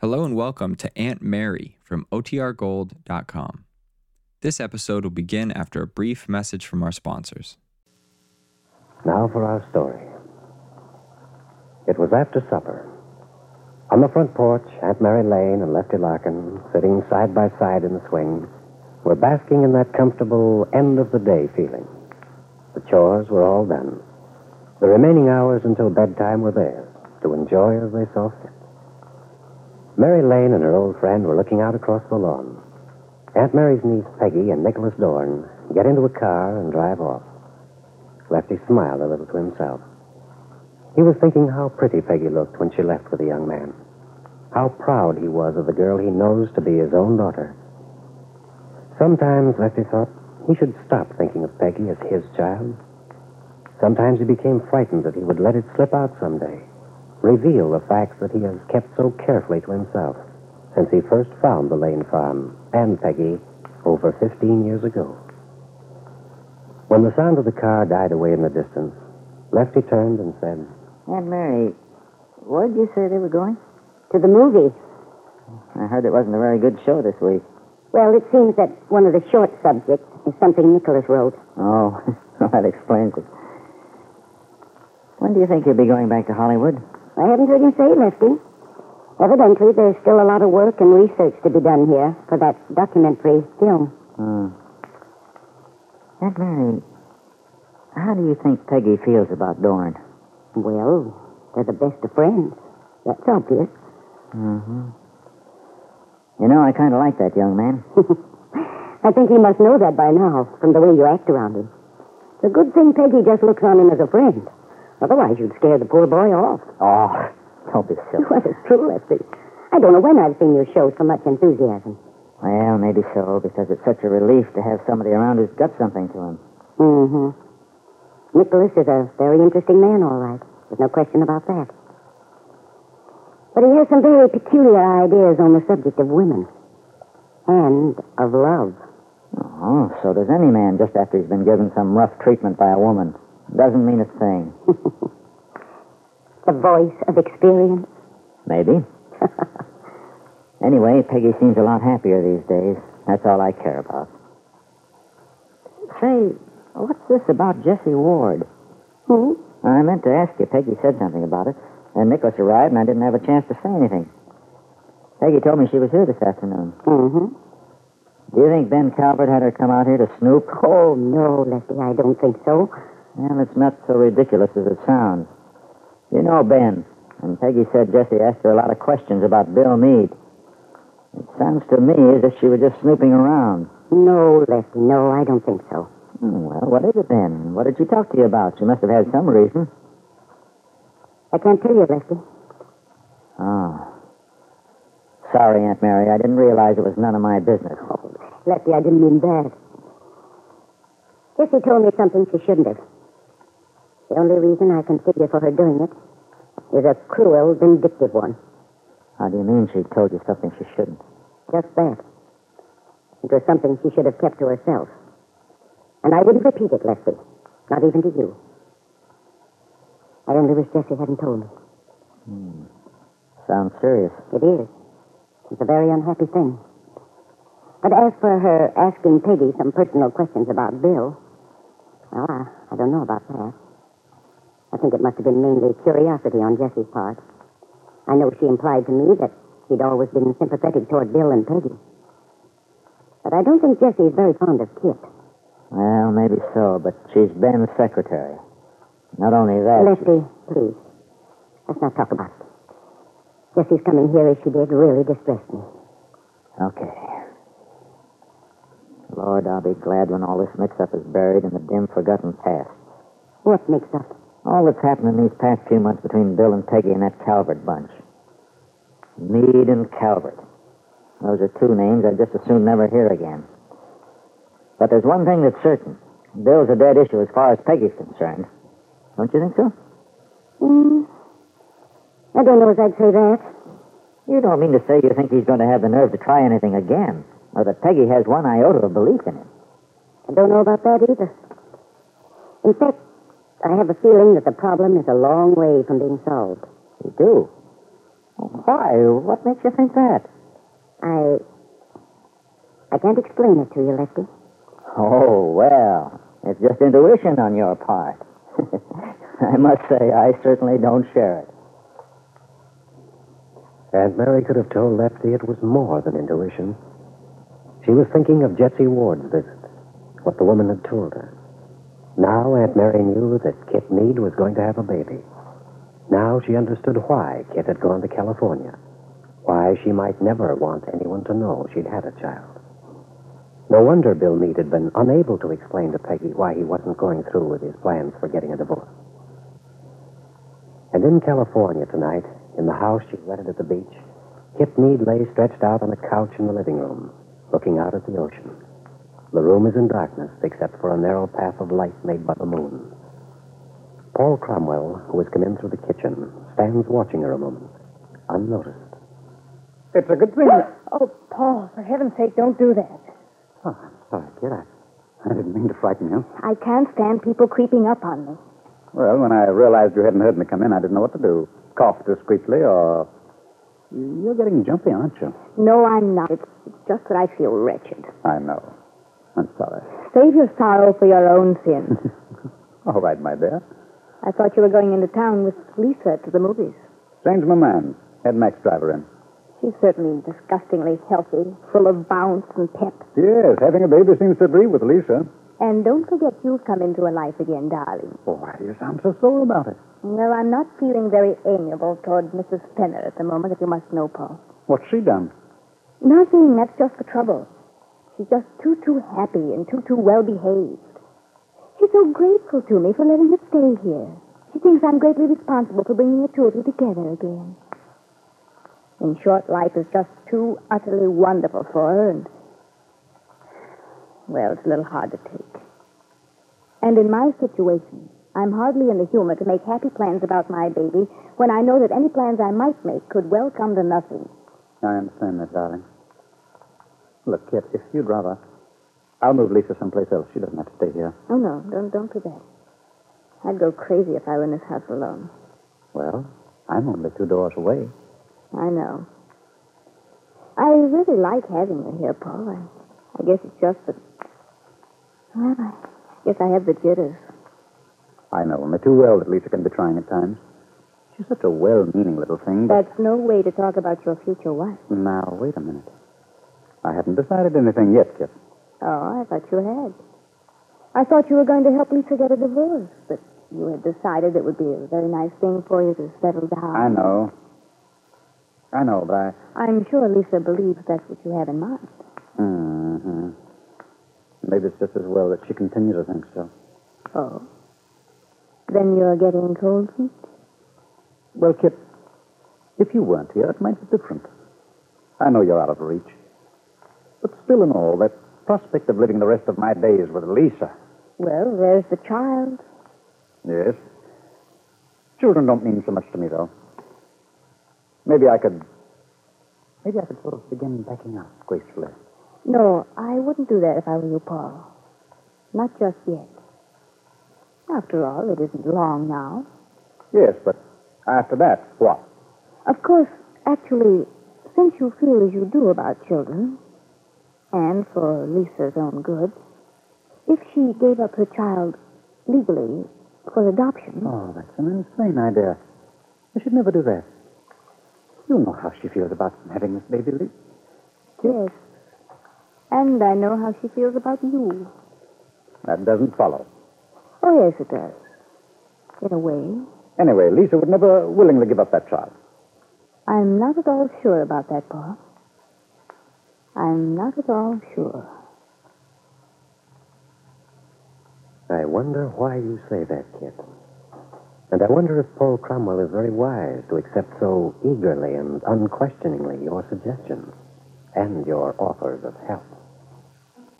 Hello and welcome to Aunt Mary from OTRGold.com. This episode will begin after a brief message from our sponsors. Now for our story. It was after supper. On the front porch, Aunt Mary Lane and Lefty Larkin, sitting side by side in the swing, were basking in that comfortable end of the day feeling. The chores were all done. The remaining hours until bedtime were theirs to enjoy as they saw fit. Mary Lane and her old friend were looking out across the lawn. Aunt Mary's niece Peggy and Nicholas Dorn get into a car and drive off. Lefty smiled a little to himself. He was thinking how pretty Peggy looked when she left with the young man. How proud he was of the girl he knows to be his own daughter. Sometimes, Lefty thought, he should stop thinking of Peggy as his child. Sometimes he became frightened that he would let it slip out someday, reveal the facts that he has kept so carefully to himself since he first found the Lane farm and Peggy over 15 years ago. When the sound of the car died away in the distance, Lefty turned and said, Aunt Mary, where'd you say they were going? To the movie. I heard it wasn't a very good show this week. Well, it seems that one of the short subjects is something Nicholas wrote. Oh, that explains it. When do you think you'll be going back to Hollywood? I haven't heard him say, Lefty. Evidently, there's still a lot of work and research to be done here for that documentary film. Hmm. Aunt Mary, how do you think Peggy feels about Dorn? Well, they're the best of friends. That's obvious. Mm-hmm. You know, I kind of like that young man. I think he must know that by now, from the way you act around him. It's a good thing Peggy just looks on him as a friend. Otherwise, you'd scare the poor boy off. Oh, don't be silly. Well, it's true, Lefty. I don't know when I've seen you show so much enthusiasm. Well, maybe so, because it's such a relief to have somebody around who's got something to him. Mm-hmm. Nicholas is a very interesting man, all right. There's no question about that. But he has some very peculiar ideas on the subject of women and of love. Oh, so does any man just after he's been given some rough treatment by a woman. Doesn't mean a thing. The voice of experience. Maybe. anyway, Peggy seems a lot happier these days. That's all I care about. Say, what's this about Jessie Ward? Hmm? I meant to ask you. Peggy said something about it. And Nicholas arrived, and I didn't have a chance to say anything. Peggy told me she was here this afternoon. Mm-hmm. Do you think Ben Calvert had her come out here to snoop? Oh, no, Lefty, I don't think so. Well, it's not so ridiculous as it sounds. You know Ben, and Peggy said Jessie asked her a lot of questions about Bill Meade. It sounds to me as if she was just snooping around. No, Lefty, no, I don't think so. Hmm, well, what is it then? What did she talk to you about? She must have had some reason. I can't tell you, Lefty. Oh. Sorry, Aunt Mary. I didn't realize it was none of my business. Oh, Lefty, I didn't mean that. Jessie told me something she shouldn't have. The only reason I can figure for her doing it is a cruel, vindictive one. How do you mean she told you something she shouldn't? Just that. It was something she should have kept to herself. And I wouldn't repeat it, Lefty. Not even to you. I only wish Jessie hadn't told me. Hmm. Sounds serious. It is. It's a very unhappy thing. But as for her asking Peggy some personal questions about Bill, well, I, I don't know about that. I think it must have been mainly curiosity on Jessie's part. I know she implied to me that she'd always been sympathetic toward Bill and Peggy. But I don't think Jessie is very fond of Kit. Well, maybe so, but she's Ben's secretary. Not only that. Lefty, please. Let's not talk about it. Jessie's coming here as she did really distressed me. Okay. Lord, I'll be glad when all this mix-up is buried in the dim, forgotten past. What mixed up? All that's happened in these past few months between Bill and Peggy and that Calvert bunch. Meade and Calvert. Those are two names I'd just as soon never hear again. But there's one thing that's certain. Bill's a dead issue as far as Peggy's concerned. Don't you think so? Mm, I don't know as I'd say that. You don't mean to say you think he's going to have the nerve to try anything again, or that Peggy has one iota of belief in him. I don't know about that either. In fact, I have a feeling that the problem is a long way from being solved. You do? Why? What makes you think that? I. I can't explain it to you, Lefty. Oh, well, it's just intuition on your part. I must say, I certainly don't share it. Aunt Mary could have told Lefty it was more than intuition. She was thinking of Jessie Ward's visit, what the woman had told her. Now Aunt Mary knew that Kit Meade was going to have a baby. Now she understood why Kit had gone to California, why she might never want anyone to know she'd had a child. No wonder Bill Meade had been unable to explain to Peggy why he wasn't going through with his plans for getting a divorce. And in California tonight, in the house she rented at the beach, Kit Meade lay stretched out on a couch in the living room, looking out at the ocean. The room is in darkness except for a narrow path of light made by the moon. Paul Cromwell, who has come in through the kitchen, stands watching her a moment, unnoticed. It's a good thing. Oh, Paul, for heaven's sake, don't do that. Oh, I'm sorry, kid. I, I didn't mean to frighten you. I can't stand people creeping up on me. Well, when I realized you hadn't heard me come in, I didn't know what to do. Cough discreetly or. You're getting jumpy, aren't you? No, I'm not. It's it's just that I feel wretched. I know. I'm sorry. Save your sorrow for your own sins. All right, my dear. I thought you were going into town with Lisa to the movies. Change my man. Head Max driver in. She's certainly disgustingly healthy, full of bounce and pep. Yes, having a baby seems to agree with Lisa. And don't forget you've come into her life again, darling. Oh, why do you sound so sore about it? Well, I'm not feeling very amiable toward Mrs. Fenner at the moment, if you must know, Paul. What's she done? Nothing. That's just the trouble. She's just too, too happy and too, too well behaved. She's so grateful to me for letting her stay here. She thinks I'm greatly responsible for bringing the two of you together again. In short, life is just too utterly wonderful for her, and, well, it's a little hard to take. And in my situation, I'm hardly in the humor to make happy plans about my baby when I know that any plans I might make could well come to nothing. I understand that, darling. Look, Kit, if you'd rather, I'll move Lisa someplace else. She doesn't have to stay here. Oh, no, don't, don't do that. I'd go crazy if I were in this house alone. Well, I'm only two doors away. I know. I really like having you here, Paul. I, I guess it's just that. Well, I guess I have the jitters. I know only too well that Lisa can be trying at times. She's such a well-meaning little thing, but... That's no way to talk about your future wife. Now, wait a minute. I haven't decided anything yet, Kit. Oh, I thought you had. I thought you were going to help Lisa get a divorce, but you had decided it would be a very nice thing for you to settle down. I know. I know, but I... I'm sure Lisa believes that's what you have in mind. Mm-hmm. Maybe it's just as well that she continues to think so. Oh. Then you're getting cold feet? Well, Kit, if you weren't here, it might be different. I know you're out of reach. But still and all, that prospect of living the rest of my days with Lisa. Well, there's the child. Yes. Children don't mean so much to me, though. Maybe I could. Maybe I could sort of begin backing out gracefully. No, I wouldn't do that if I were you, Paul. Not just yet. After all, it isn't long now. Yes, but after that, what? Of course, actually, since you feel as you do about children, and for Lisa's own good, if she gave up her child legally for adoption, Oh, that's an insane idea. I should never do that. You know how she feels about having this baby, Lee. yes. And I know how she feels about you. That doesn't follow. Oh, yes, it does. In a way. Anyway, Lisa would never willingly give up that child. I'm not at all sure about that, Paul. I'm not at all sure. I wonder why you say that, Kit. And I wonder if Paul Cromwell is very wise to accept so eagerly and unquestioningly your suggestions and your offers of help.